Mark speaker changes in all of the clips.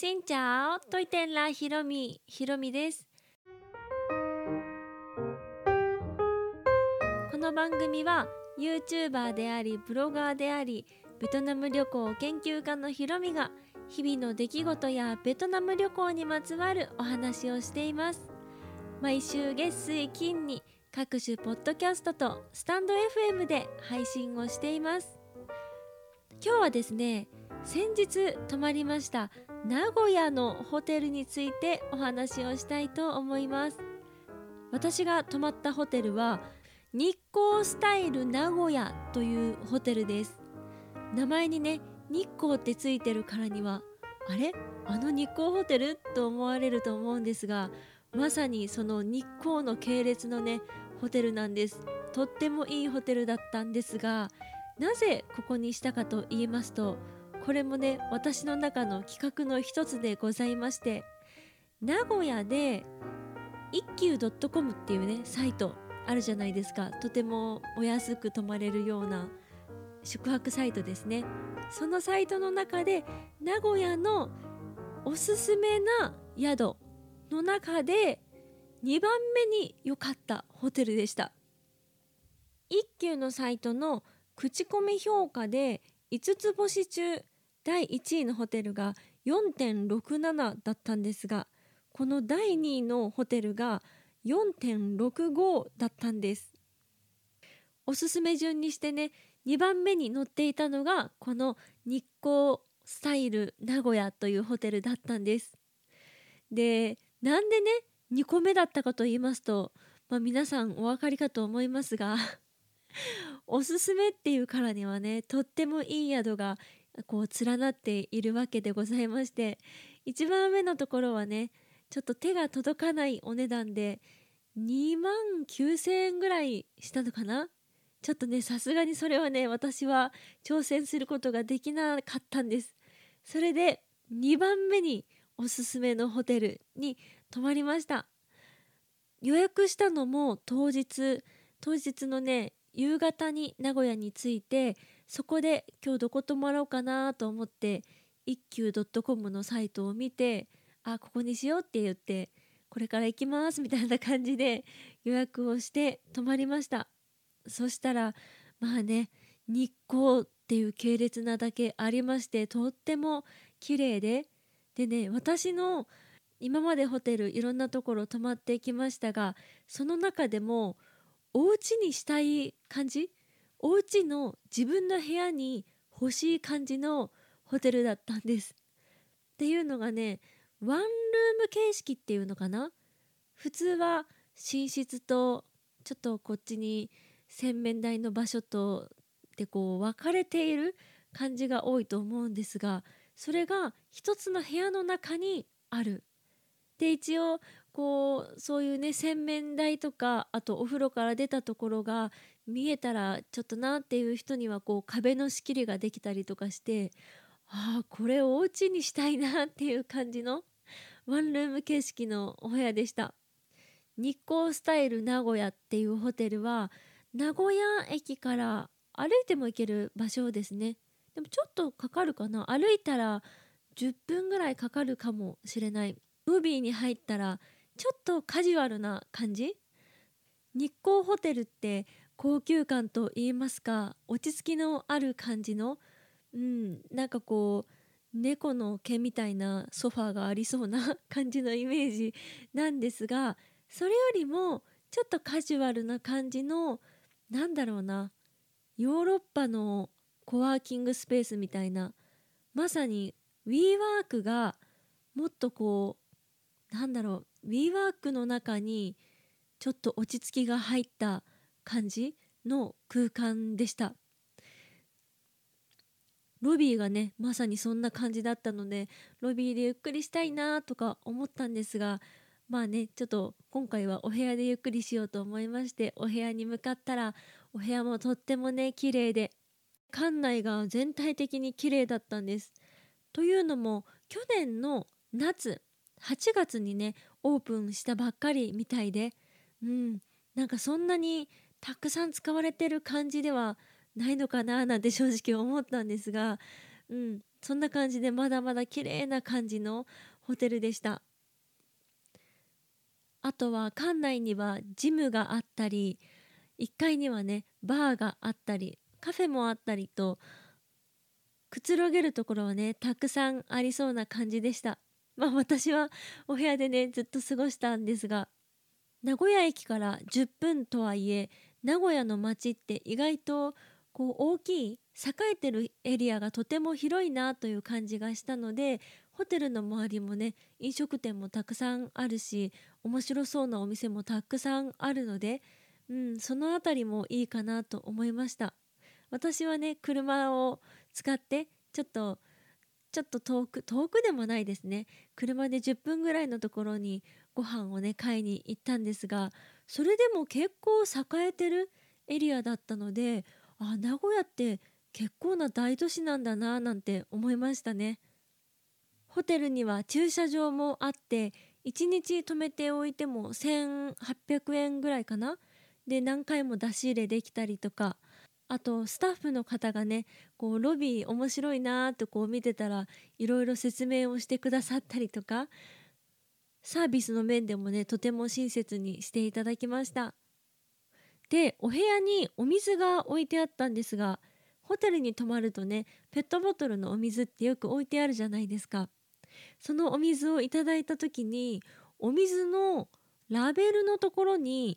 Speaker 1: しんちゃおといてんらひろみひろみです。この番組は YouTuber でありブロガーでありベトナム旅行研究家のひろみが日々の出来事やベトナム旅行にまつわるお話をしています。毎週月水金に各種ポッドキャストとスタンド FM で配信をしています。今日はですね先日泊まりました名古屋のホテルについてお話をしたいと思います。私が泊まったホテルは日光スタイル名古屋というホテルです。名前にね日光ってついてるからにはあれ？あの日光ホテルと思われると思うんですがまさにその日光の系列のねホテルなんです。とってもいいホテルだったんですがなぜここにしたかと言いますとこれもね私の中の企画の一つでございまして名古屋で一休 .com っていうねサイトあるじゃないですか。とてもお安く泊まれるような宿泊サイトですね。そのサイトの中で名古屋のおすすめな宿の中で2番目に良かったホテルでした。一休のサイトの口コミ評価で5つ星中第1位のホテルが4.67だったんですがこの第2位のホテルが4.65だったんです。おすすめ順にしてね2番目に載っていたのがこの日光スタイル名古屋というホテルだったんです。でなんでね2個目だったかと言いますと、まあ、皆さんお分かりかと思いますが おすすめっていうからにはねとってもいい宿がこう連なっているわけでございまして一番目のところはねちょっと手が届かないお値段で2万9,000円ぐらいしたのかな？ちょっとねさすがにそれはね私は挑戦することができなかったんです。それで2番目におすすめのホテルに泊まりました。予約したのも当日。当日のね夕方に名古屋に着いてそこで今日どこ泊まろうかなと思って一休 .com のサイトを見てあここにしようって言ってこれから行きますみたいな感じで 予約をして泊まりました。そしたらまあね日光っていう系列なだけありましてとっても綺麗ででね私の今までホテルいろんなところ泊まってきましたがその中でもお家にしたい感じ？お家の自分の部屋に欲しい感じのホテルだったんです。っていうのがねワンルーム形式っていうのかな？普通は寝室とちょっとこっちに洗面台の場所とでこう分かれている感じが多いと思うんですがそれが一つの部屋の中にある。で一応こうそういうね洗面台とかあとお風呂から出たところが見えたらちょっとなっていう人にはこう壁の仕切りができたりとかしてああこれをお家にしたいなっていう感じのワンルーム形式のお部屋でした。日光スタイル名古屋っていうホテルは名古屋駅から歩いても行ける場所ですね。でもちょっとかかるかな？歩いたら10分ぐらいかかるかもしれない。ロビーに入ったらちょっとカジュアルな感じ？日光ホテルって高級感と言いますか落ち着きのある感じの？うんなんかこう猫の毛みたいなソファーがありそうな感じのイメージなんですがそれよりもちょっとカジュアルな感じのなんだろうなヨーロッパのコワーキングスペースみたいなまさに WeWork がもっとこうなんだろう WeWork の中にちょっと落ち着きが入った感じの空間でしたロビーがねまさにそんな感じだったのでロビーでゆっくりしたいなとか思ったんですがまあねちょっと今回はお部屋でゆっくりしようと思いましてお部屋に向かったらお部屋もとってもね綺麗で館内が全体的に綺麗だったんです。というのも去年の夏8月にねオープンしたばっかりみたいで。うん。なんかそんなにたくさん使われてる感じではないのかななんて正直思ったんですが。うん。そんな感じでまだまだ綺麗な感じのホテルでした。あとは館内にはジムがあったり1階にはねバーがあったりカフェもあったりとくつろげるところはねたくさんありそうな感じでした。まあ私はお部屋でねずっと過ごしたんですが名古屋駅から10分とはいえ名古屋の街って意外とこう大きい栄えてるエリアがとても広いなという感じがしたのでホテルの周りもね飲食店もたくさんあるし面白そうなお店もたくさんあるので、うん、その辺りもいいかなと思いました。私はね車を使ってちょっとちょっと遠く遠くでもないですね。車で10分ぐらいのところにご飯をね買いに行ったんですがそれでも結構栄えてるエリアだったのであ名古屋って結構な大都市なんだななんて思いましたね。ホテルには駐車場もあって1日泊めておいても1800円ぐらいかな。で何回も出し入れできたりとかあとスタッフの方がねこうロビー面白いなーってこう見てたらいろいろ説明をしてくださったりとかサービスの面でもねとても親切にしていただきました。でお部屋にお水が置いてあったんですがホテルに泊まるとねペットボトルのお水ってよく置いてあるじゃないですか。そのお水をいただいた時にお水のラベルのところに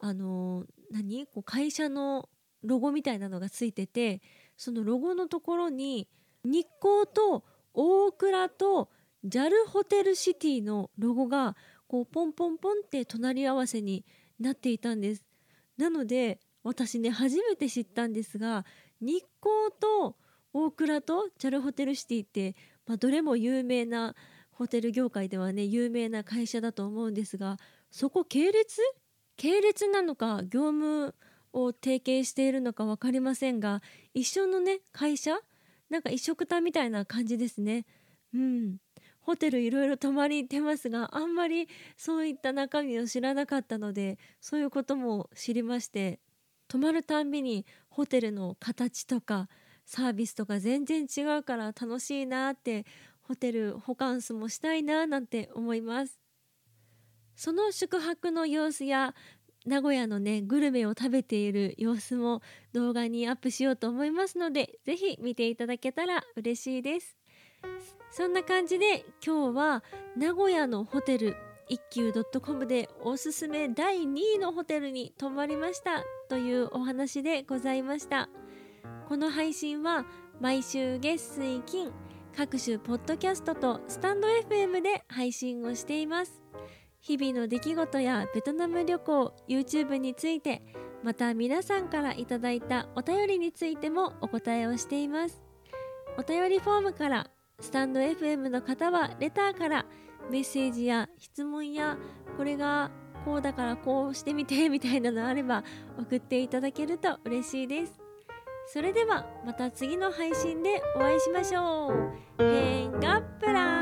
Speaker 1: あの何？こう会社のロゴみたいなのがついててそのロゴのところに日光と大倉と JAL ホテルシティのロゴがこうポンポンポンって隣り合わせになっていたんです。なので私ね初めて知ったんですが日光と大倉と JAL ホテルシティって、まあ、どれも有名なホテル業界ではね有名な会社だと思うんですがそこ系列？系列なのか業務を提携しているのか分かりませんが一緒のね会社？なんか一緒くたみたいな感じですね。うん。ホテルいろいろ泊まり行ってますがあんまりそういった中身を知らなかったのでそういうことも知りまして泊まるたんびにホテルの形とかサービスとか全然違うから楽しいなってホテルホカンスもしたいななんて思います。その宿泊の様子や名古屋のねグルメを食べている様子も動画にアップしようと思いますので是非見ていただけたら嬉しいです。そんな感じで今日は名古屋のホテル一休 .com でおすすめ第2位のホテルに泊まりましたというお話でございました。この配信は毎週月水金各種ポッドキャストとスタンド FM で配信をしています。日々の出来事やベトナム旅行 YouTube についてまた皆さんからいただいたお便りについてもお答えをしています。お便りフォームからスタンド FM の方はレターからメッセージや質問やこれがこうだからこうしてみてみたいなのあれば送っていただけると嬉しいです。それではまた次の配信でお会いしましょう。変がプラン